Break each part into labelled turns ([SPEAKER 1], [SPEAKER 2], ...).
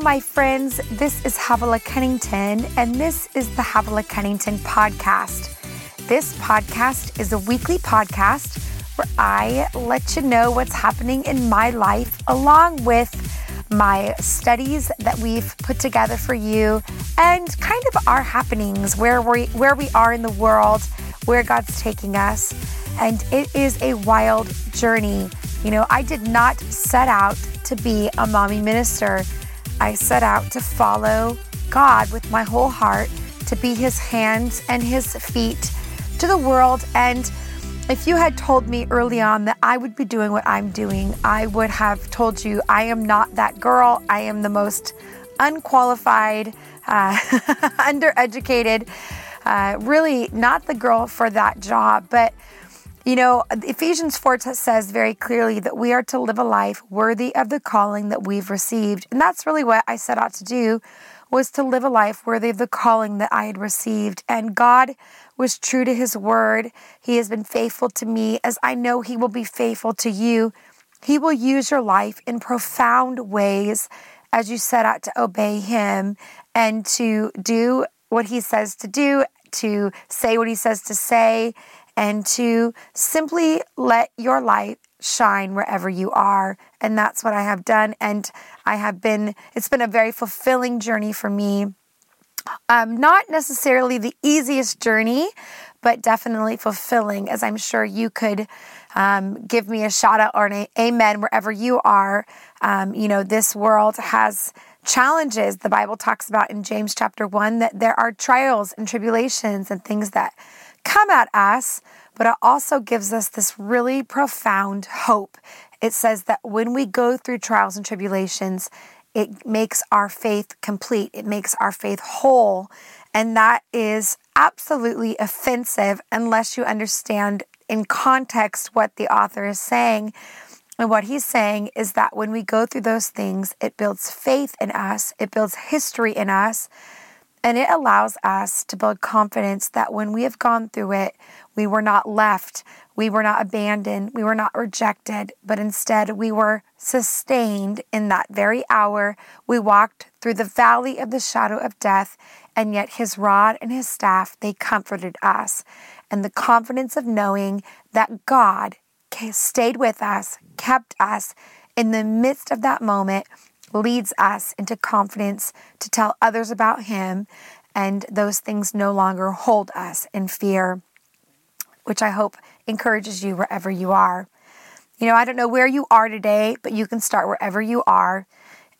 [SPEAKER 1] My friends. This is Havilah Cunnington, and this is the Havilah Cunnington podcast. This podcast is a weekly podcast where I let you know what's happening in my life, along with my studies that we've put together for you, and kind of our happenings, where we where we are in the world, where God's taking us. And it is a wild journey. You know, I did not set out to be a mommy minister. I set out to follow God with my whole heart, to be his hands and his feet to the world. And if you had told me early on that I would be doing what I'm doing, I would have told you I am not that girl. I am the most unqualified, uh, undereducated, uh, really not the girl for that job. But you know, Ephesians 4 says very clearly that we are to live a life worthy of the calling that we've received. And that's really what I set out to do was to live a life worthy of the calling that I had received. And God was true to his word. He has been faithful to me as I know he will be faithful to you. He will use your life in profound ways as you set out to obey him and to do what he says to do, to say what he says to say, and to simply let your light shine wherever you are. And that's what I have done. And I have been, it's been a very fulfilling journey for me. Um, not necessarily the easiest journey, but definitely fulfilling, as I'm sure you could um, give me a shout out or an amen wherever you are. Um, you know, this world has challenges. The Bible talks about in James chapter 1 that there are trials and tribulations and things that come at us, but it also gives us this really profound hope. It says that when we go through trials and tribulations, it makes our faith complete, it makes our faith whole. And that is absolutely offensive unless you understand in context what the author is saying. And what he's saying is that when we go through those things, it builds faith in us, it builds history in us, and it allows us to build confidence that when we have gone through it, we were not left, we were not abandoned, we were not rejected, but instead we were sustained in that very hour. We walked through the valley of the shadow of death, and yet his rod and his staff, they comforted us. And the confidence of knowing that God stayed with us, kept us in the midst of that moment leads us into confidence to tell others about Him, and those things no longer hold us in fear, which I hope encourages you wherever you are. You know, I don't know where you are today, but you can start wherever you are.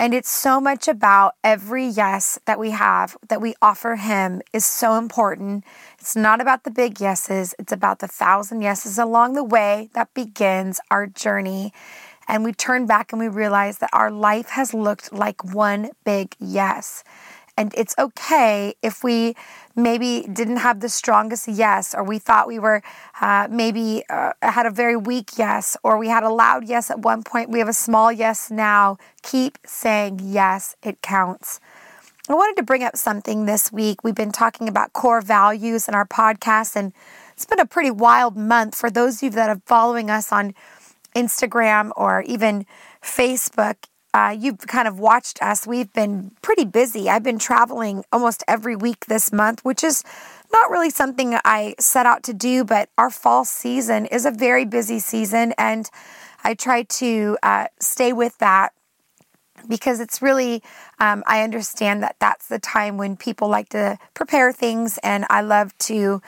[SPEAKER 1] And it's so much about every yes that we have, that we offer Him is so important. It's not about the big yeses, it's about the thousand yeses along the way that begins our journey and we turn back and we realize that our life has looked like one big yes. And it's okay if we maybe didn't have the strongest yes, or we thought we were uh, maybe uh, had a very weak yes, or we had a loud yes at one point. We have a small yes now. Keep saying yes, it counts. I wanted to bring up something this week. We've been talking about core values in our podcast, and it's been a pretty wild month for those of you that are following us on Instagram or even Facebook, uh, you've kind of watched us. We've been pretty busy. I've been traveling almost every week this month, which is not really something I set out to do, but our fall season is a very busy season, and I try to uh, stay with that because it's really, um, I understand that that's the time when people like to prepare things, and I love to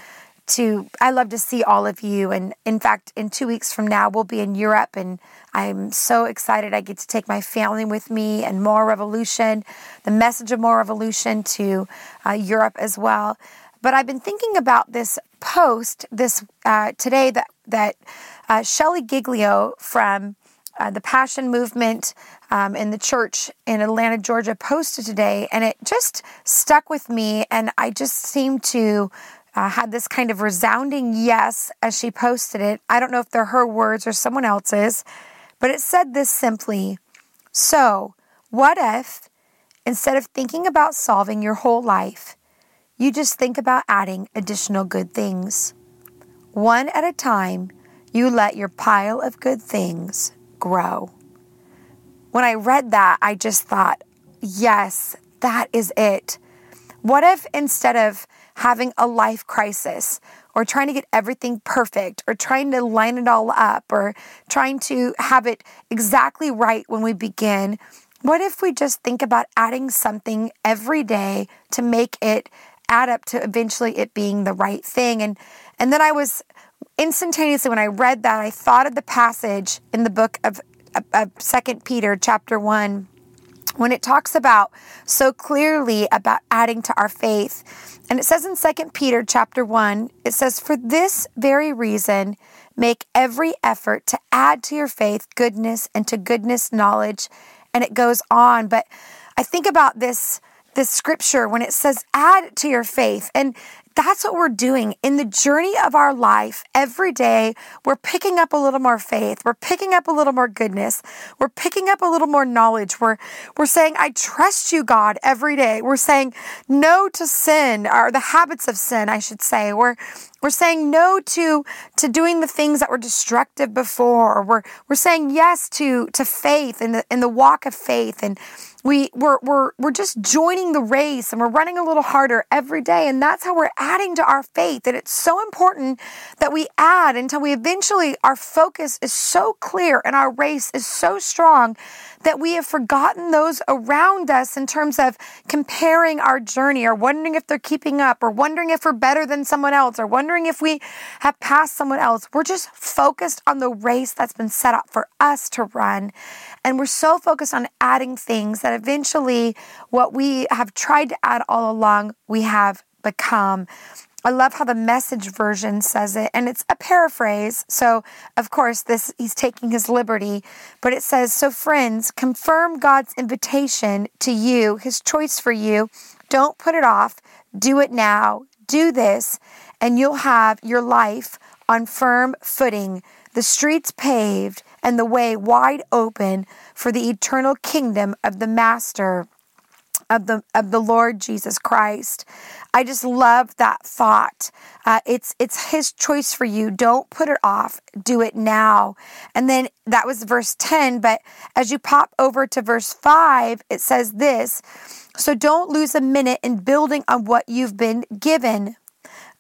[SPEAKER 1] to I love to see all of you and in fact in 2 weeks from now we'll be in Europe and I'm so excited I get to take my family with me and more revolution the message of more revolution to uh, Europe as well but I've been thinking about this post this uh, today that that uh, Shelley Giglio from uh, the Passion Movement um, in the church in Atlanta, Georgia, posted today, and it just stuck with me. And I just seem to uh, had this kind of resounding yes as she posted it. I don't know if they're her words or someone else's, but it said this simply So, what if instead of thinking about solving your whole life, you just think about adding additional good things? One at a time, you let your pile of good things grow. When I read that, I just thought, yes, that is it? What if instead of having a life crisis or trying to get everything perfect or trying to line it all up or trying to have it exactly right when we begin, what if we just think about adding something every day to make it add up to eventually it being the right thing? And and then I was instantaneously when I read that, I thought of the passage in the book of, of Second Peter, chapter one, when it talks about so clearly about adding to our faith. And it says in Second Peter chapter 1, it says, For this very reason, make every effort to add to your faith goodness and to goodness knowledge. And it goes on. But I think about this this scripture when it says add to your faith and that's what we're doing in the journey of our life every day. We're picking up a little more faith. We're picking up a little more goodness. We're picking up a little more knowledge. We're, we're saying, I trust you, God, every day. We're saying no to sin or the habits of sin, I should say. We're, we're saying no to, to doing the things that were destructive before. We're, we're saying yes to, to faith and the, in the walk of faith. And we, we're, we're, we're just joining the race and we're running a little harder every day. And that's how we're adding to our faith. And it's so important that we add until we eventually, our focus is so clear and our race is so strong that we have forgotten those around us in terms of comparing our journey or wondering if they're keeping up or wondering if we're better than someone else or wondering if we have passed someone else. We're just focused on the race that's been set up for us to run. And we're so focused on adding things that eventually what we have tried to add all along, we have become. I love how the message version says it, and it's a paraphrase. So, of course, this he's taking his liberty, but it says, So, friends, confirm God's invitation to you, his choice for you. Don't put it off. Do it now. Do this, and you'll have your life on firm footing, the streets paved, and the way wide open for the eternal kingdom of the Master of the of the Lord Jesus Christ. I just love that thought. Uh, it's it's His choice for you. Don't put it off. Do it now. And then that was verse ten. But as you pop over to verse five, it says this. So don't lose a minute in building on what you've been given.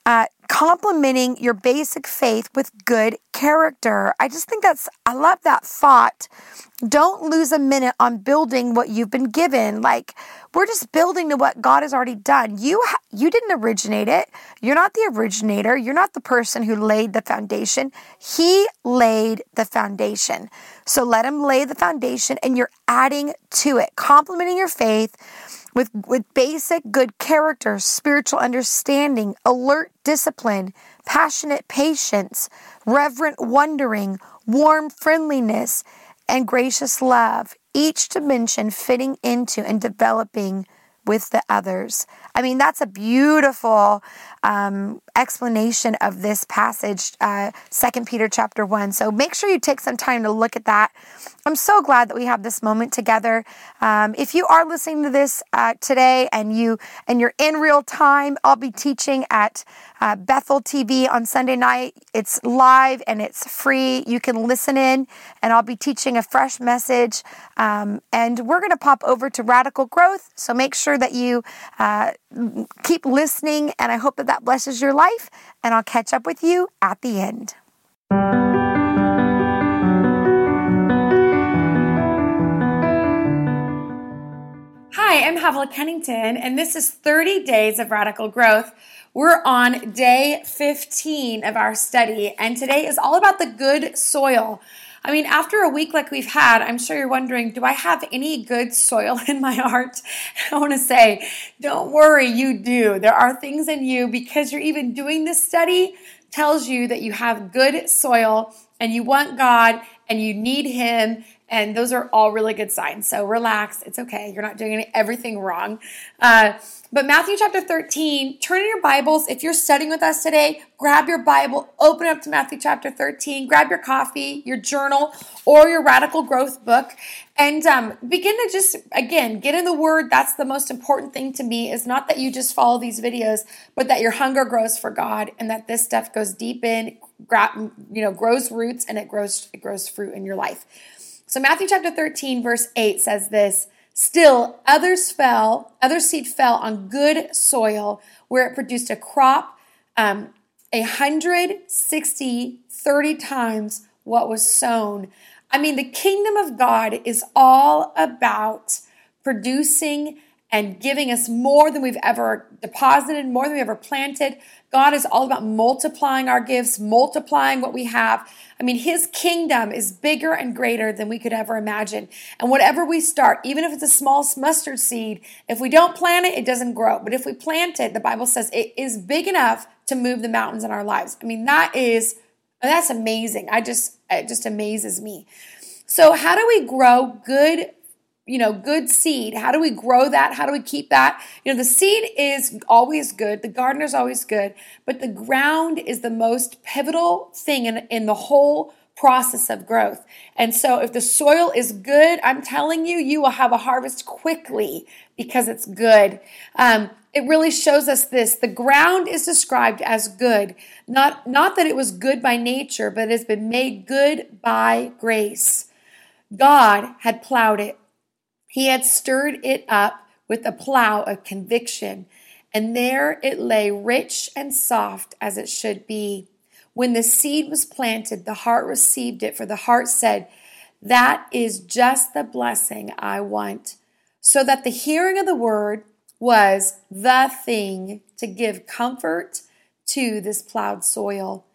[SPEAKER 1] Uh, complementing your basic faith with good character. I just think that's, I love that thought. Don't lose a minute on building what you've been given. Like, we're just building to what God has already done. You, you didn't originate it. You're not the originator. You're not the person who laid the foundation. He laid the foundation. So let him lay the foundation and you're adding to it, complementing your faith with, with basic good character, spiritual understanding, alert discipline, passionate patience, reverent wondering, warm friendliness, and gracious love, each dimension fitting into and developing with the others. I mean, that's a beautiful um, explanation of this passage, uh, Second Peter chapter one. So make sure you take some time to look at that. I'm so glad that we have this moment together. Um, if you are listening to this uh, today and you and you're in real time, I'll be teaching at uh, Bethel TV on Sunday night. It's live and it's free. You can listen in, and I'll be teaching a fresh message. Um, and we're going to pop over to Radical Growth. So make sure that you uh, keep listening, and I hope that that blesses your life. And I'll catch up with you at the end. Hi, I'm Havilah Cunnington, and this is 30 Days of Radical Growth. We're on day 15 of our study, and today is all about the good soil. I mean, after a week like we've had, I'm sure you're wondering, do I have any good soil in my heart? I want to say, don't worry, you do. There are things in you because you're even doing this study tells you that you have good soil and you want God and you need Him. And those are all really good signs. So relax. It's okay. You're not doing everything wrong. Uh, but Matthew chapter 13, turn in your Bibles. If you're studying with us today, grab your Bible, open up to Matthew chapter 13, grab your coffee, your journal, or your radical growth book, and um, begin to just, again, get in the Word. That's the most important thing to me is not that you just follow these videos, but that your hunger grows for God and that this stuff goes deep in, you know, grows roots and it grows, it grows fruit in your life. So Matthew chapter 13, verse 8 says this, Still, others fell, other seed fell on good soil where it produced a crop um, 160, 30 times what was sown. I mean, the kingdom of God is all about producing and giving us more than we've ever deposited, more than we ever planted. God is all about multiplying our gifts, multiplying what we have. I mean, His kingdom is bigger and greater than we could ever imagine. And whatever we start, even if it's a small mustard seed, if we don't plant it, it doesn't grow. But if we plant it, the Bible says it is big enough to move the mountains in our lives. I mean, that is, that's amazing. I just, it just amazes me. So, how do we grow good you know, good seed. How do we grow that? How do we keep that? You know, the seed is always good. The gardener is always good, but the ground is the most pivotal thing in, in the whole process of growth. And so if the soil is good, I'm telling you, you will have a harvest quickly because it's good. Um, it really shows us this. The ground is described as good. Not, not that it was good by nature, but it has been made good by grace. God had plowed it. He had stirred it up with a plow of conviction, and there it lay rich and soft as it should be. When the seed was planted, the heart received it, for the heart said, That is just the blessing I want. So that the hearing of the word was the thing to give comfort to this plowed soil.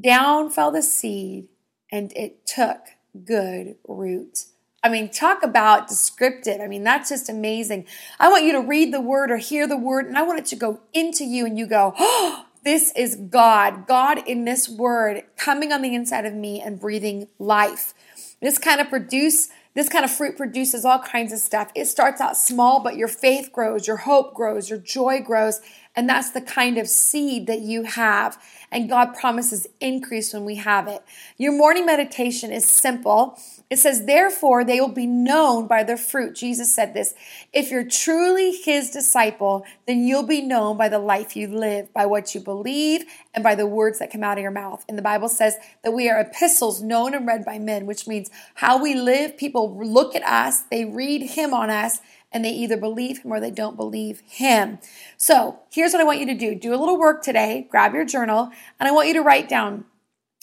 [SPEAKER 1] Down fell the seed, and it took good root. I mean, talk about descriptive. I mean, that's just amazing. I want you to read the word or hear the word, and I want it to go into you, and you go, oh, this is God, God in this word coming on the inside of me and breathing life. This kind of produce, this kind of fruit produces all kinds of stuff. It starts out small, but your faith grows, your hope grows, your joy grows, and that's the kind of seed that you have. And God promises increase when we have it. Your morning meditation is simple. It says, Therefore, they will be known by their fruit. Jesus said this. If you're truly his disciple, then you'll be known by the life you live, by what you believe, and by the words that come out of your mouth. And the Bible says that we are epistles known and read by men, which means how we live. People look at us, they read him on us, and they either believe him or they don't believe him. So here's what I want you to do do a little work today, grab your journal, and I want you to write down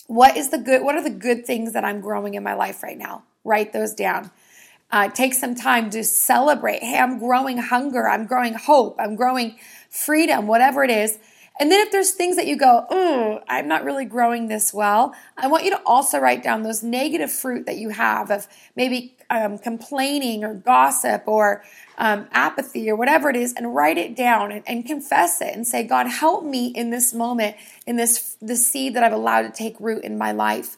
[SPEAKER 1] what is the good, what are the good things that I'm growing in my life right now? Write those down. Uh, take some time to celebrate. Hey, I'm growing hunger. I'm growing hope. I'm growing freedom, whatever it is. And then if there's things that you go, oh, I'm not really growing this well, I want you to also write down those negative fruit that you have of maybe um, complaining or gossip or um, apathy or whatever it is, and write it down and, and confess it and say, God, help me in this moment, in this the seed that I've allowed to take root in my life.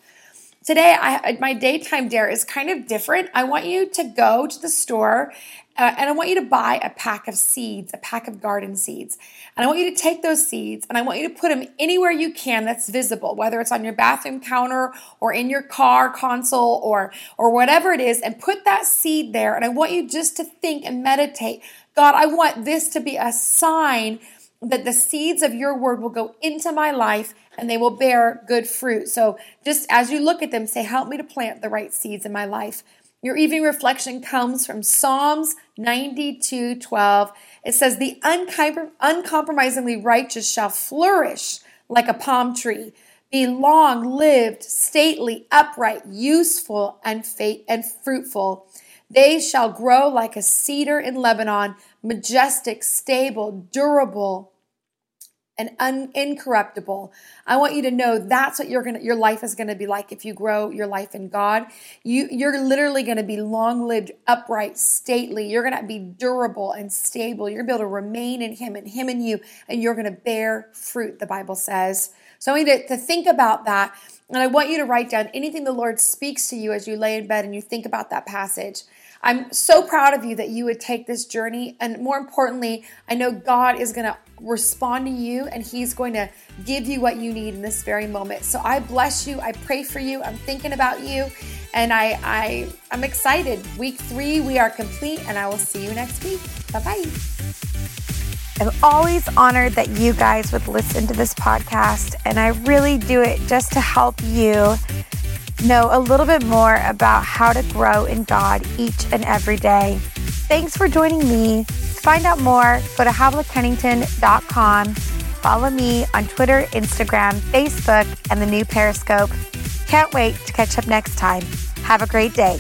[SPEAKER 1] Today, I, my daytime dare is kind of different. I want you to go to the store uh, and I want you to buy a pack of seeds, a pack of garden seeds. And I want you to take those seeds and I want you to put them anywhere you can that's visible, whether it's on your bathroom counter or in your car console or, or whatever it is, and put that seed there. And I want you just to think and meditate. God, I want this to be a sign that the seeds of your word will go into my life and they will bear good fruit. So just as you look at them, say, Help me to plant the right seeds in my life. Your evening reflection comes from Psalms 92 12. It says, The uncompromisingly righteous shall flourish like a palm tree, be long lived, stately, upright, useful, and, and fruitful. They shall grow like a cedar in Lebanon, majestic, stable, durable, and un- incorruptible. I want you to know that's what gonna your life is gonna be like if you grow your life in God. You you're literally gonna be long lived, upright, stately. You're gonna be durable and stable. You're gonna be able to remain in Him and Him in you, and you're gonna bear fruit. The Bible says. So I want you to, to think about that, and I want you to write down anything the Lord speaks to you as you lay in bed and you think about that passage. I'm so proud of you that you would take this journey. And more importantly, I know God is going to respond to you and He's going to give you what you need in this very moment. So I bless you. I pray for you. I'm thinking about you. And I, I, I'm excited. Week three, we are complete, and I will see you next week. Bye bye.
[SPEAKER 2] I'm always honored that you guys would listen to this podcast, and I really do it just to help you know a little bit more about how to grow in God each and every day. Thanks for joining me. To find out more, go to havilahcunnington.com. Follow me on Twitter, Instagram, Facebook, and the new Periscope. Can't wait to catch up next time. Have a great day.